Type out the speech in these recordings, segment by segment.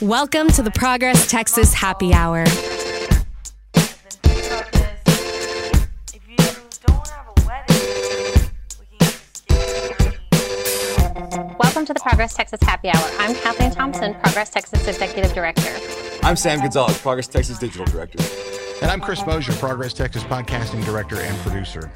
Welcome to the Progress Texas Happy Hour. If you don't have a wedding, we can skip Welcome to the Progress Texas Happy Hour. I'm Kathleen Thompson, Progress Texas Executive Director. I'm Sam Gonzalez, Progress Texas Digital Director. And I'm Chris Mosier, Progress Texas Podcasting Director and Producer.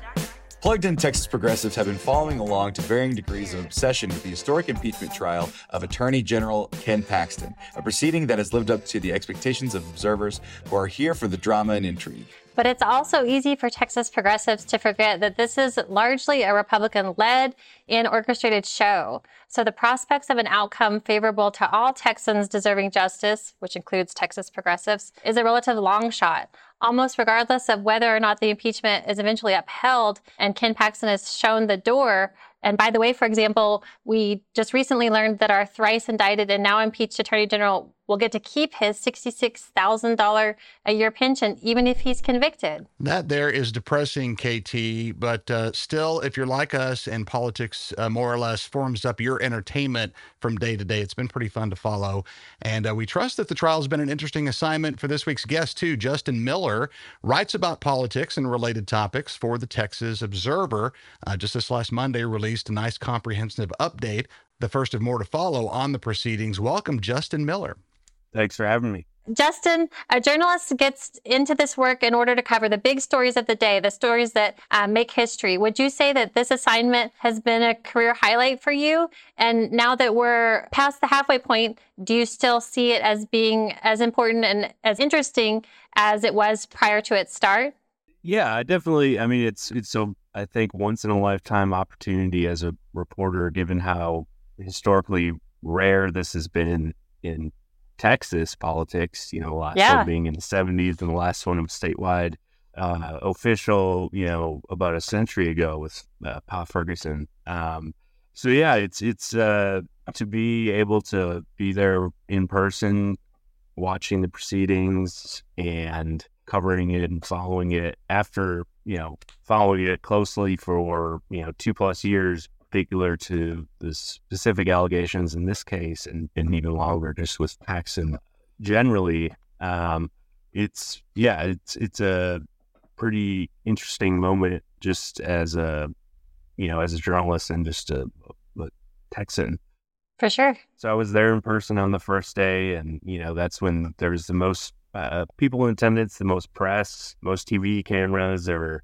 Plugged in Texas progressives have been following along to varying degrees of obsession with the historic impeachment trial of Attorney General Ken Paxton, a proceeding that has lived up to the expectations of observers who are here for the drama and intrigue. But it's also easy for Texas progressives to forget that this is largely a Republican led and orchestrated show. So the prospects of an outcome favorable to all Texans deserving justice, which includes Texas progressives, is a relative long shot. Almost regardless of whether or not the impeachment is eventually upheld and Ken Paxton has shown the door. And by the way, for example, we just recently learned that our thrice indicted and now impeached Attorney General will get to keep his $66,000 a year pension, even if he's convicted. That there is depressing, KT, but uh, still, if you're like us and politics uh, more or less forms up your entertainment from day to day, it's been pretty fun to follow. And uh, we trust that the trial has been an interesting assignment for this week's guest, too. Justin Miller writes about politics and related topics for the Texas Observer. Uh, just this last Monday, released a nice comprehensive update, the first of more to follow on the proceedings. Welcome, Justin Miller. Thanks for having me. Justin, a journalist gets into this work in order to cover the big stories of the day, the stories that uh, make history. Would you say that this assignment has been a career highlight for you? And now that we're past the halfway point, do you still see it as being as important and as interesting as it was prior to its start? Yeah, I definitely. I mean, it's it's a I think once in a lifetime opportunity as a reporter, given how historically rare this has been in, in Texas politics. You know, last Yeah. one being in the '70s, and the last one was statewide uh, official. You know, about a century ago with uh, Pa Ferguson. Um, so yeah, it's it's uh, to be able to be there in person, watching the proceedings and covering it and following it after you know following it closely for you know two plus years particular to the specific allegations in this case and, and even longer just with Paxton generally um it's yeah it's it's a pretty interesting moment just as a you know as a journalist and just a, a Texan For sure. so I was there in person on the first day, and you know that's when there was the most uh, people in attendance, the most press, most TV cameras. There were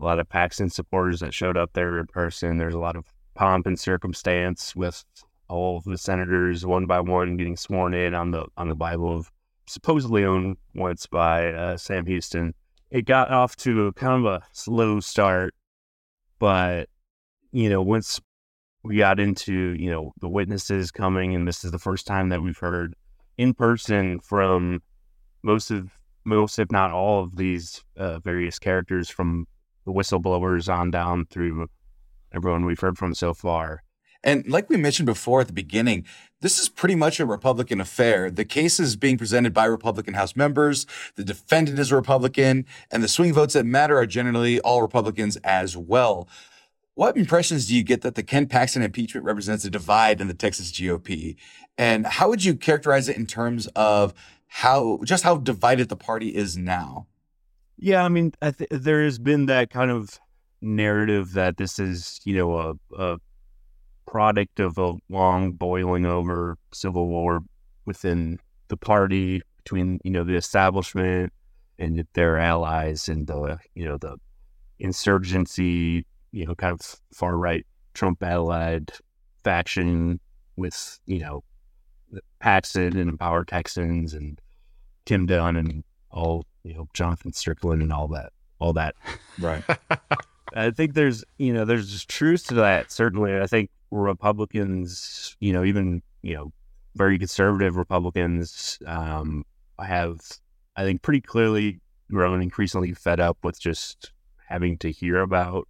a lot of Paxton supporters that showed up there in person. There's a lot of pomp and circumstance with all of the senators one by one getting sworn in on the on the Bible of supposedly owned once by uh, Sam Houston. It got off to kind of a slow start, but you know once we got into you know the witnesses coming and this is the first time that we've heard in person from most of most if not all of these uh, various characters from the whistleblowers on down through everyone we've heard from so far And like we mentioned before at the beginning, this is pretty much a Republican affair. The case is being presented by Republican House members. The defendant is a Republican, and the swing votes that matter are generally all Republicans as well. What impressions do you get that the Ken Paxton impeachment represents a divide in the Texas GOP? And how would you characterize it in terms of how just how divided the party is now? Yeah, I mean, I th- there has been that kind of narrative that this is, you know, a, a product of a long boiling over civil war within the party between, you know, the establishment and their allies and the, you know, the insurgency, you know, kind of far right Trump allied faction with, you know, Paxton and Power Texans and Tim Dunn and all, you know, Jonathan Stickland and all that, all that. Right. I think there's, you know, there's just truth to that. Certainly, I think Republicans, you know, even you know, very conservative Republicans, um, have, I think, pretty clearly grown increasingly fed up with just having to hear about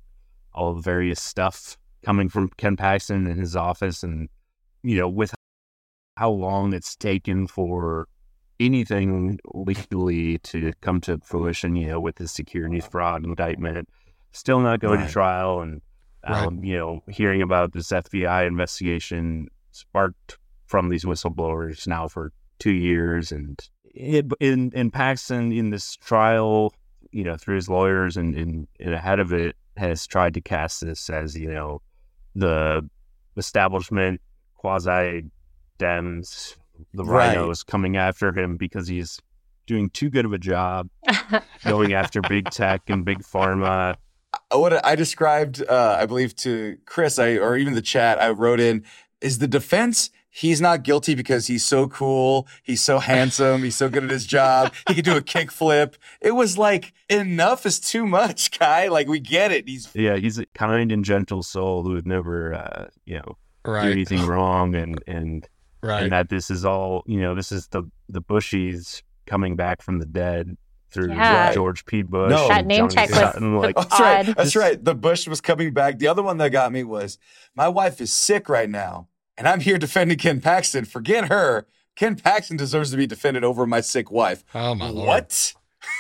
all the various stuff coming from Ken Paxton and his office, and you know, with how long it's taken for anything legally to come to fruition, you know, with the securities fraud indictment, still not going Right. to trial, and Right. um, you know, hearing about this FBI investigation sparked from these whistleblowers now for two years, and it, in in Paxton in this trial, you know, through his lawyers and, and, and ahead of it, has tried to cast this as you know the establishment quasi Dems, the Right. RINOs coming after him because he's doing too good of a job going after big tech and big pharma. what I described, uh, I believe to Chris, I or even the chat, I wrote in is the defense. He's not guilty because he's so cool. He's so handsome. He's so good at his job. He could do a kickflip. It was like enough is too much, guy. Like we get it. He's Yeah, he's a kind and gentle soul who would never, uh, you know, do anything wrong, and and Right. and that this is all, you know, this is the the Bushies coming back from the dead through Yeah. George P. Bush. No. That name Johnny check was- Sutton, like that's right. Odd. That's right. The Bush was coming back. The other one that got me was my wife is sick right now, and I'm here defending Ken Paxton. Forget her. Ken Paxton deserves to be defended over my sick wife. oh my lord. What?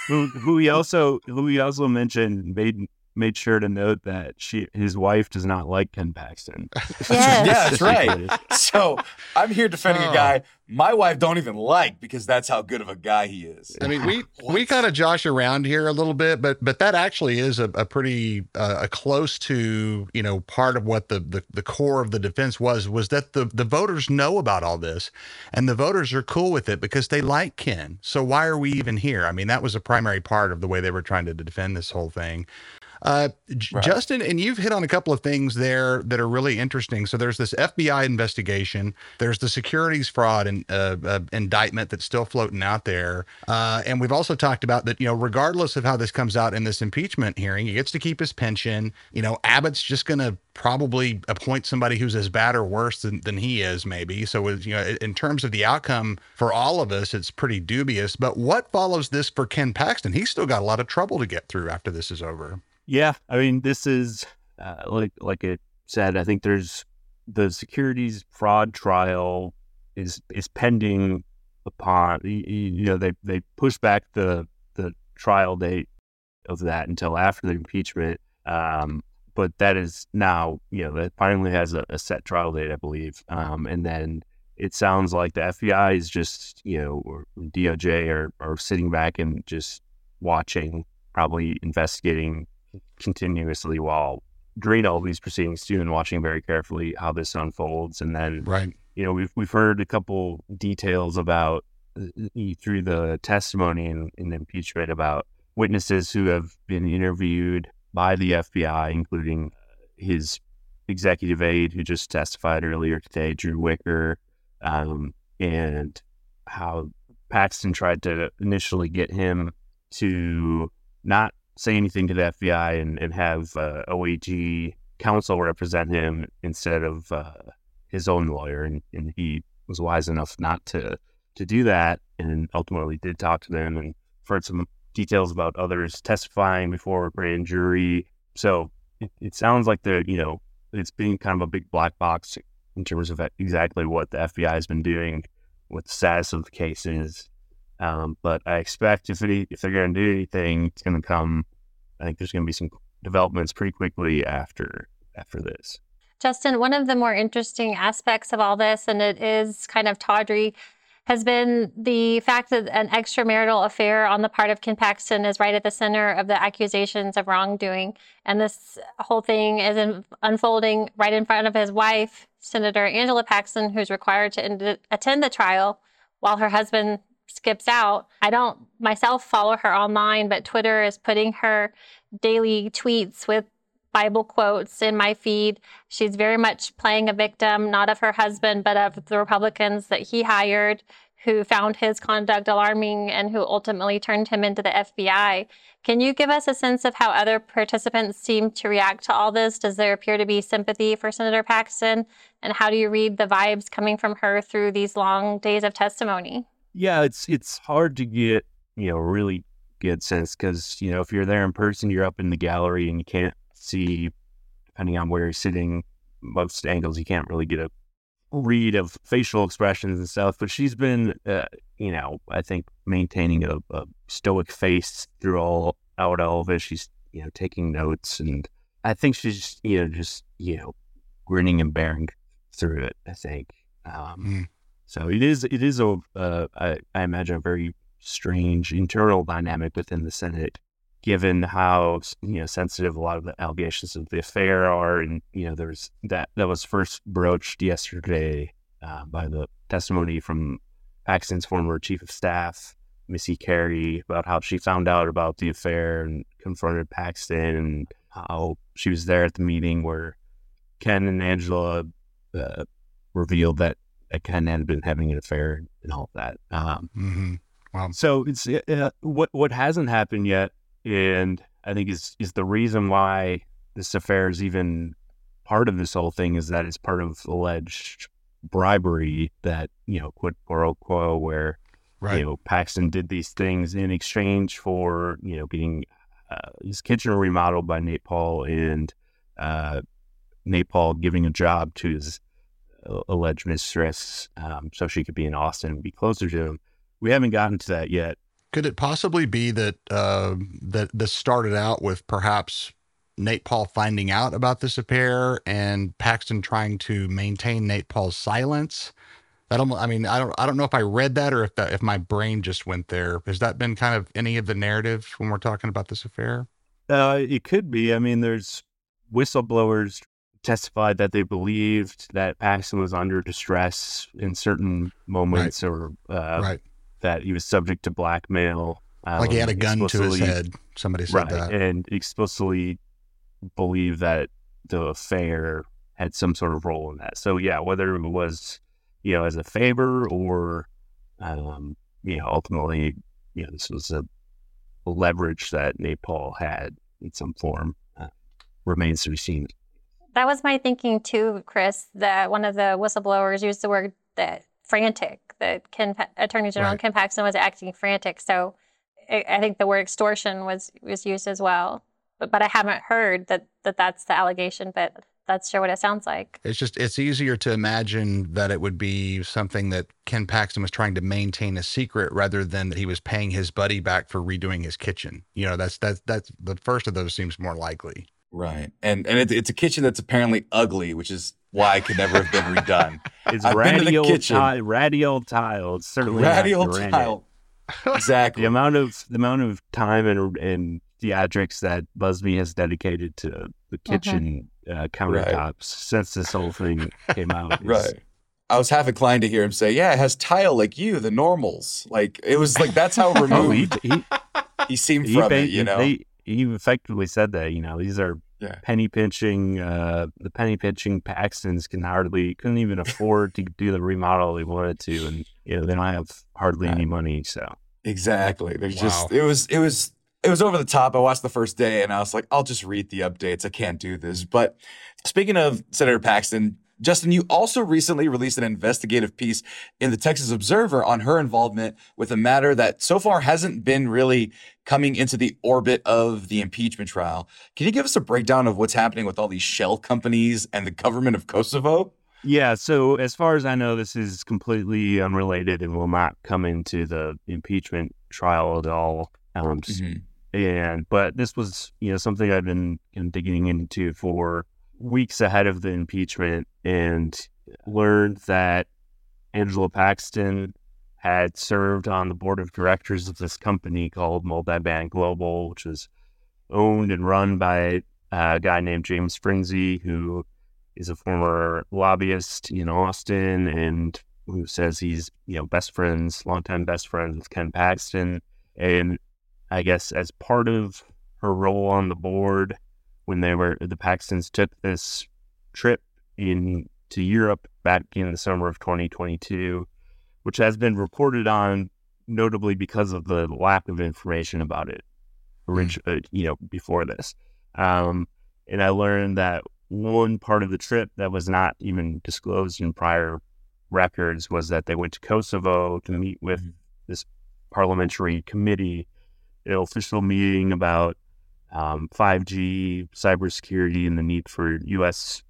who who he also who he also mentioned made made sure to note that she his wife does not like Ken Paxton. Yes. Yeah, that's right. So I'm here defending Oh. a guy my wife don't even like because that's how good of a guy he is. I mean, we What? we kind of josh around here a little bit, but but that actually is a, a pretty uh, a close to you know part of what the, the the core of the defense was was that the the voters know about all this, and the voters are cool with it because they like Ken. So why are we even here? I mean, that was a primary part of the way they were trying to defend this whole thing. Uh, Right. Justin, and you've hit on a couple of things there that are really interesting. So there's this FBI investigation. There's the securities fraud and uh, uh, indictment that's still floating out there, uh, and we've also talked about that. You know, regardless of how this comes out in this impeachment hearing, he gets to keep his pension. You know, Abbott's just going to probably appoint somebody who's as bad or worse than, than he is, maybe. So, you know, in terms of the outcome for all of us, it's pretty dubious. But what follows this for Ken Paxton? He's still got a lot of trouble to get through after this is over. Yeah, I mean, this is uh, like like it said. I think there's the securities fraud trial is is pending upon you know they they pushed back the the trial date of that until after the impeachment. Um, but that is now you know that finally has a, a set trial date, I believe. Um, and then it sounds like the FBI is just you know or DOJ are are sitting back and just watching, probably investigating continuously while during all these proceedings too, and watching very carefully how this unfolds. And then Right. you know we've we've heard a couple details about uh, through the testimony in the impeachment about witnesses who have been interviewed by the FBI, including his executive aide who just testified earlier today, Drew Wicker, um, and how Paxton tried to initially get him to not say anything to the FBI and, and have uh, OAG counsel represent him instead of uh, his own lawyer. And, and he was wise enough not to, to do that and ultimately did talk to them and heard some details about others testifying before a grand jury. So it, it sounds like the, you know, it's been kind of a big black box in terms of exactly what the FBI has been doing, what the status of the case is. Um, but I expect if if they're going to do anything, it's going to come. I think there's going to be some developments pretty quickly after after this. Justin, one of the more interesting aspects of all this, and it is kind of tawdry, has been the fact that an extramarital affair on the part of Ken Paxton is right at the center of the accusations of wrongdoing. And this whole thing is in, unfolding right in front of his wife, Senator Angela Paxton, who's required to attend the trial while her husband skips out. I don't myself follow her online, but Twitter is putting her daily tweets with Bible quotes in my feed. She's very much playing a victim, not of her husband, but of the Republicans that he hired who found his conduct alarming and who ultimately turned him into the FBI. Can you give us a sense of how other participants seem to react to all this? Does there appear to be sympathy for Senator Paxton? And how do you read the vibes coming from her through these long days of testimony? Yeah, it's it's hard to get you know really good sense because you know if you're there in person, you're up in the gallery and you can't see, depending on where you're sitting, most angles you can't really get a read of facial expressions and stuff. But she's been, uh, you know, I think maintaining a, a stoic face through all out all of it. She's you know taking notes and I think she's just, you know just you know grinning and bearing through it. I think. Um, So it is it is a uh, imagine a very strange internal dynamic within the Senate, given how you know sensitive a lot of the allegations of the affair are, and you know there's that that was first broached yesterday uh, by the testimony from Paxton's former chief of staff, Missy Cary, about how she found out about the affair and confronted Paxton, and how she was there at the meeting where Ken and Angela uh, revealed that, that Ken had been having an affair and all of that. Um, hmm Wow. so it's uh, what what hasn't happened yet, and I think is is the reason why this affair is even part of this whole thing is that it's part of alleged bribery that you know quid pro quo where Right. you know Paxton did these things in exchange for you know getting uh, his kitchen remodeled by Nate Paul and uh, Nate Paul giving a job to his alleged mistress um, so she could be in Austin and be closer to him. We haven't gotten to that yet. Could it possibly be that uh, that this started out with perhaps Nate Paul finding out about this affair and Paxton trying to maintain Nate Paul's silence? That almost, I mean, I don't, I don't know if I read that or if that, if my brain just went there. Has that been kind of any of the narrative when we're talking about this affair? Uh, it could be. I mean, there's whistleblowers testified that they believed that Paxton was under distress in certain moments, or uh, right. that he was subject to blackmail. Like he had a um, gun to his head. Somebody said right, that. and explicitly believed that the affair had some sort of role in that. So yeah, whether it was you know as a favor or um, you know ultimately you know this was a leverage that Nate Paul had in some form uh, remains to be seen. That was my thinking too, Chris. That one of the whistleblowers used the word that frantic. That Ken Attorney General Right. Ken Paxton was acting frantic. So I, think the word extortion was was used as well. But but I haven't heard that, that that's the allegation. But that's sure what it sounds like. It's just it's easier to imagine that it would be something that Ken Paxton was trying to maintain a secret rather than that he was paying his buddy back for redoing his kitchen. You know, that's that's that's the first of those seems more likely. Right. And and it, it's a kitchen that's apparently ugly, which is why it could never have been redone. It's I've been to the radial kitchen. tile, radial tile. It's certainly not Radial tile. Exactly. The amount of the amount of time and and theatrics that Buzbee has dedicated to the kitchen uh, countertops since this whole thing came out. is- Right. I was half inclined to hear him say, "Yeah, it has tile like you, the normals." Like it was like that's how Oh, he, removed he, he seemed he, from ba- it. You know. they, he effectively said that. You know, these are Yeah. penny pinching. Uh, the penny pinching Paxtons can hardly couldn't even afford to do the remodel they wanted to, and you know they don't have hardly any money. So Exactly. There's just it was it was it was over the top. I watched the first day and I was like, I'll just read the updates. I can't do this. But speaking of Senator Paxton, Justin, you also recently released an investigative piece in the Texas Observer on her involvement with a matter that so far hasn't been really coming into the orbit of the impeachment trial. Can you give us a breakdown of what's happening with all these shell companies and the government of Kosovo? Yeah, so as far as I know, this is completely unrelated and will not come into the impeachment trial at all. Um, s- and but this was, you know, something I've been you know, digging into for weeks ahead of the impeachment, and learned that Angela Paxton had served on the board of directors of this company called Multiband Global, which is owned and run by a guy named James Frinzi, who is a former lobbyist in Austin and who says he's, you know, best friends, longtime best friends with Ken Paxton. And I guess as part of her role on the board, when they were the Paxtons took this trip in to Europe back in the summer of 2022, which has been reported on notably because of the lack of information about it, orig- uh, you know, before this. Um, and I learned that one part of the trip that was not even disclosed in prior records was that they went to Kosovo to meet with this parliamentary committee, an official meeting about um, 5G, cybersecurity, and the need for U.S.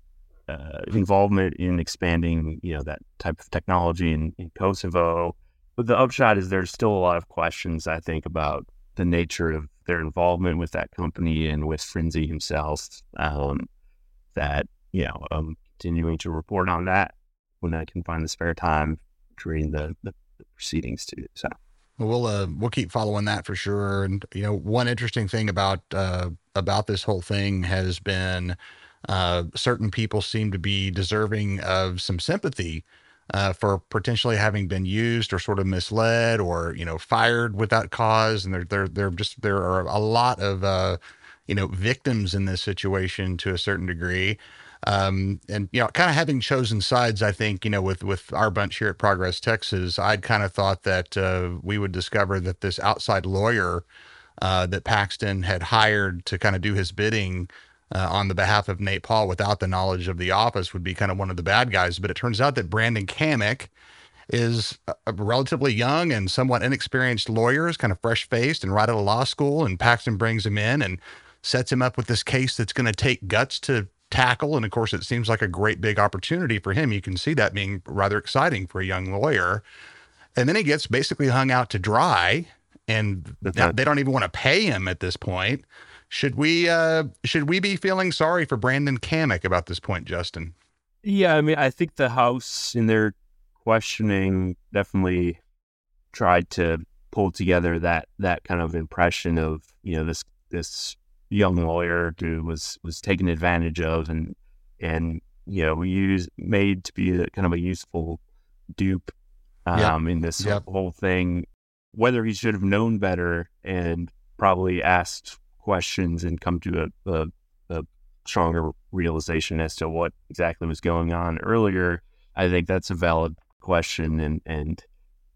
Uh, involvement in expanding, you know, that type of technology in, in Kosovo. But the upshot is there's still a lot of questions, I think, about the nature of their involvement with that company and with Frinzi himself. Um, that you know, um, continuing to report on that when I can find the spare time during the, the, proceedings too. So Well, we'll uh, we'll keep following that for sure. And you know, one interesting thing about uh, about this whole thing has been uh, certain people seem to be deserving of some sympathy uh, for potentially having been used or sort of misled or you know fired without cause. And there there there just there are a lot of uh, you know victims in this situation to a certain degree. Um, and you know, kind of having chosen sides, I think you know, with with our bunch here at Progress Texas, I'd kind of thought that uh, we would discover that this outside lawyer uh, that Paxton had hired to kind of do his bidding uh, on the behalf of Nate Paul without the knowledge of the office would be kind of one of the bad guys. But it turns out that Brandon Cammack is a relatively young and somewhat inexperienced lawyer, is kind of fresh faced and right out of law school. And Paxton brings him in and sets him up with this case that's going to take guts to tackle. And of course, it seems like a great big opportunity for him. You can see that being rather exciting for a young lawyer. And then he gets basically hung out to dry, and That's now right. they don't even want to pay him at this point. Should we uh should we be feeling sorry for Brandon Cammack about this point, Justin? Yeah, I mean, I think the House in their questioning definitely tried to pull together that that kind of impression of you know this this young lawyer who was was taken advantage of and and you know used made to be a, kind of a useful dupe um, in this Yep. whole thing. Whether he should have known better and probably asked questions and come to a, a, a stronger realization as to what exactly was going on earlier, I think that's a valid question, and and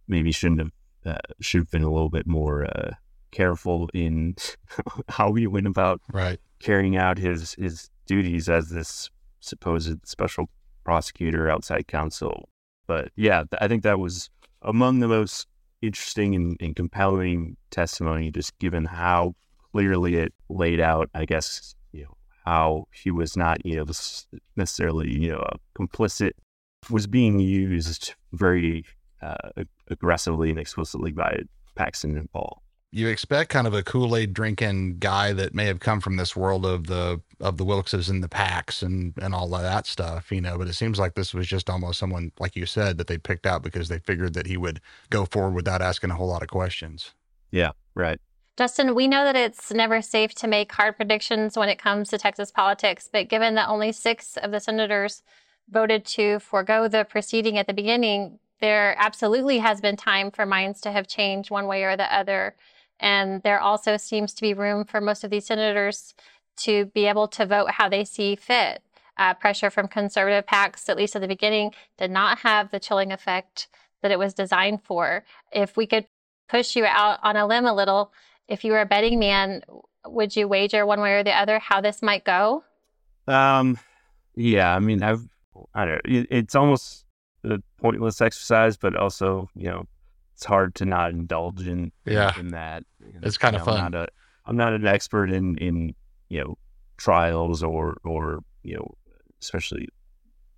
maybe shouldn't have uh, should have been a little bit more uh, careful in how he went about Right. carrying out his his duties as this supposed special prosecutor outside counsel. But yeah, I think that was among the most interesting and, and compelling testimony, just given how clearly it laid out, I guess, you know, how he was not, you know, necessarily, you know, complicit, was being used very uh, aggressively and explicitly by Paxton and Paul. You expect kind of a Kool-Aid drinking guy that may have come from this world of the of the Wilkses and the Packs and and all of that stuff, you know, but it seems like this was just almost someone like you said that they picked out because they figured that he would go forward without asking a whole lot of questions. Yeah, right. Justin, we know that it's never safe to make hard predictions when it comes to Texas politics, but given that only six of the senators voted to forego the proceeding at the beginning, there absolutely has been time for minds to have changed one way or the other. And there also seems to be room for most of these senators to be able to vote how they see fit. Uh, pressure from conservative PACs, at least at the beginning, did not have the chilling effect that it was designed for. If we could push you out on a limb a little, if you were a betting man, would you wager one way or the other how this might go? Um, yeah, I mean, I've, I don't it, it's almost a pointless exercise, but also, you know, it's hard to not indulge in, Yeah. in that. You It's kinda know, fun. I'm not, a, I'm not an expert in, in, you know, trials or, or, you know, especially,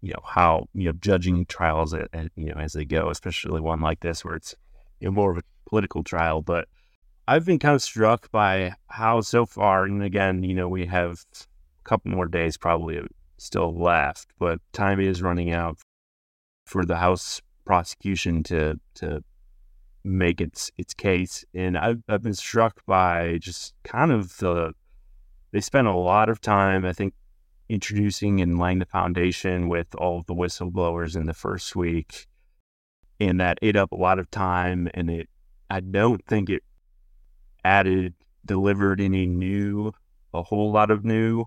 you know, how, you know, judging trials, at, at, you know, as they go, especially one like this where it's, you know, more of a political trial, but I've been kind of struck by how so far, and again, you know, we have a couple more days probably still left, but time is running out for the House prosecution to to make its its case. And I've I've been struck by just kind of the they spent a lot of time, I think, introducing and laying the foundation with all of the whistleblowers in the first week. And that ate up a lot of time and it I don't think it added delivered any new a whole lot of new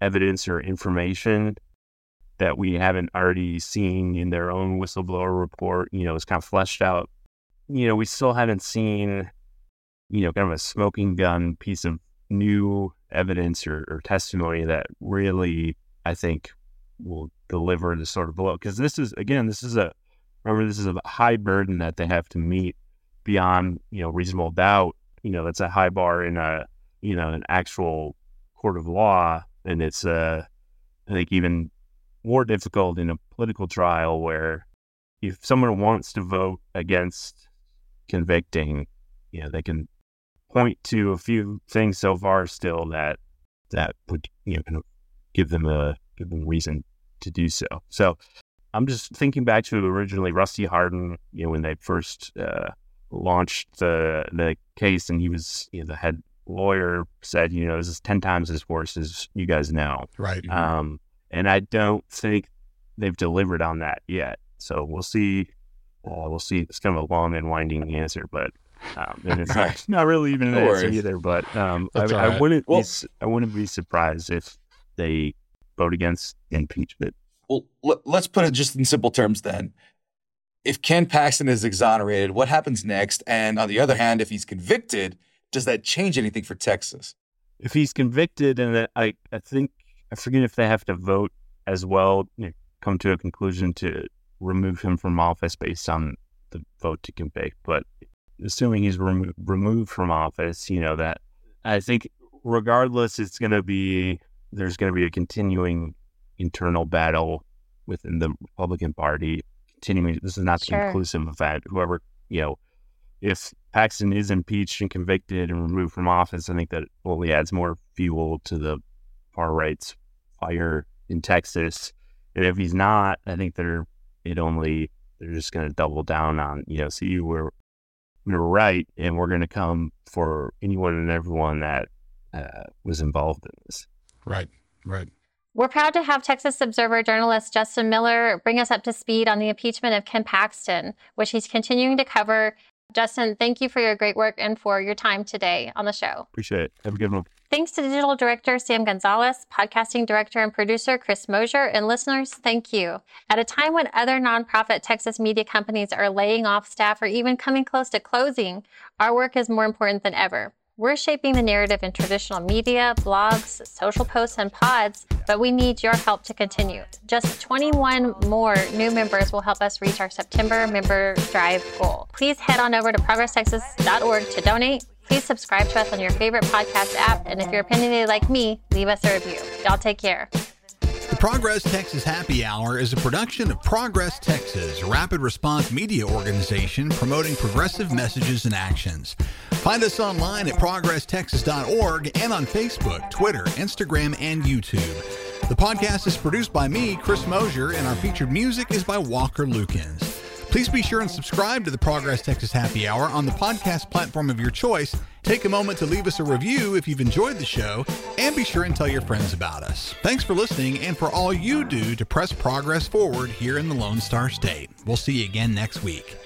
evidence or information that we haven't already seen in their own whistleblower report. You know, it's kind of fleshed out. You know, we still haven't seen, you know, kind of a smoking gun piece of new evidence or, or testimony that really, I think, will deliver the sort of blow. Because this is, again, this is a, remember, this is a high burden that they have to meet beyond, you know, reasonable doubt. You know, that's a high bar in a, you know, an actual court of law. And it's, uh, I think, even more difficult in a political trial where if someone wants to vote against convicting, you know, they can point to a few things so far still that that would you know kind of give them a give them reason to do so. So I'm just thinking back to originally Rusty Hardin, you know, when they first uh, launched the the case, and he was you know, the head lawyer said, you know, this is ten times as worse as you guys know. Right. Um, and I don't think they've delivered on that yet. So we'll see. Uh, we'll see. It's kind of a long and winding answer, but um, and it's Right. not, not really even an No answer worries. either. But um, I, That's all I wouldn't. Well- be, s- I wouldn't be surprised if they vote against impeachment. Well, let's put it just in simple terms then. If Ken Paxton is exonerated, what happens next? And on the other hand, if he's convicted, does that change anything for Texas? If he's convicted, and I, I think I forget if they have to vote as well, you know, come to a conclusion to remove him from office based on the vote to convict. But assuming he's remo- removed from office, you know that I think regardless, it's going to be there's going to be a continuing internal battle within the Republican Party. Continuing, this is not the Sure. conclusive event. Whoever you know, if Paxton is impeached and convicted and removed from office, I think that only adds more fuel to the far right's fire in Texas. And if he's not, I think they're it only they're just going to double down on you know, see we're we're right, and we're going to come for anyone and everyone that uh, was involved in this. Right. Right. We're proud to have Texas Observer journalist Justin Miller bring us up to speed on the impeachment of Ken Paxton, which he's continuing to cover. Justin, thank you for your great work and for your time today on the show. Appreciate it. Have a good one. Thanks to digital director Sam Gonzalez, podcasting director and producer Chris Mosier, and listeners, thank you. At a time when other nonprofit Texas media companies are laying off staff or even coming close to closing, our work is more important than ever. We're shaping the narrative in traditional media, blogs, social posts, and pods, but we need your help to continue. Just 21 more new members will help us reach our September member drive goal. Please head on over to progresstexas.org to donate. Please subscribe to us on your favorite podcast app, and if you're opinionated like me, leave us a review. Y'all take care. Progress Texas Happy Hour is a production of Progress Texas, a rapid response media organization promoting progressive messages and actions. Find us online at progresstexas.org and on Facebook, Twitter, Instagram, and YouTube. The podcast is produced by me, Chris Mosier, and our featured music is by Walker Lukens. Please be sure and subscribe to the Progress Texas Happy Hour on the podcast platform of your choice. Take a moment to leave us a review if you've enjoyed the show, and be sure and tell your friends about us. Thanks for listening and for all you do to press progress forward here in the Lone Star State. We'll see you again next week.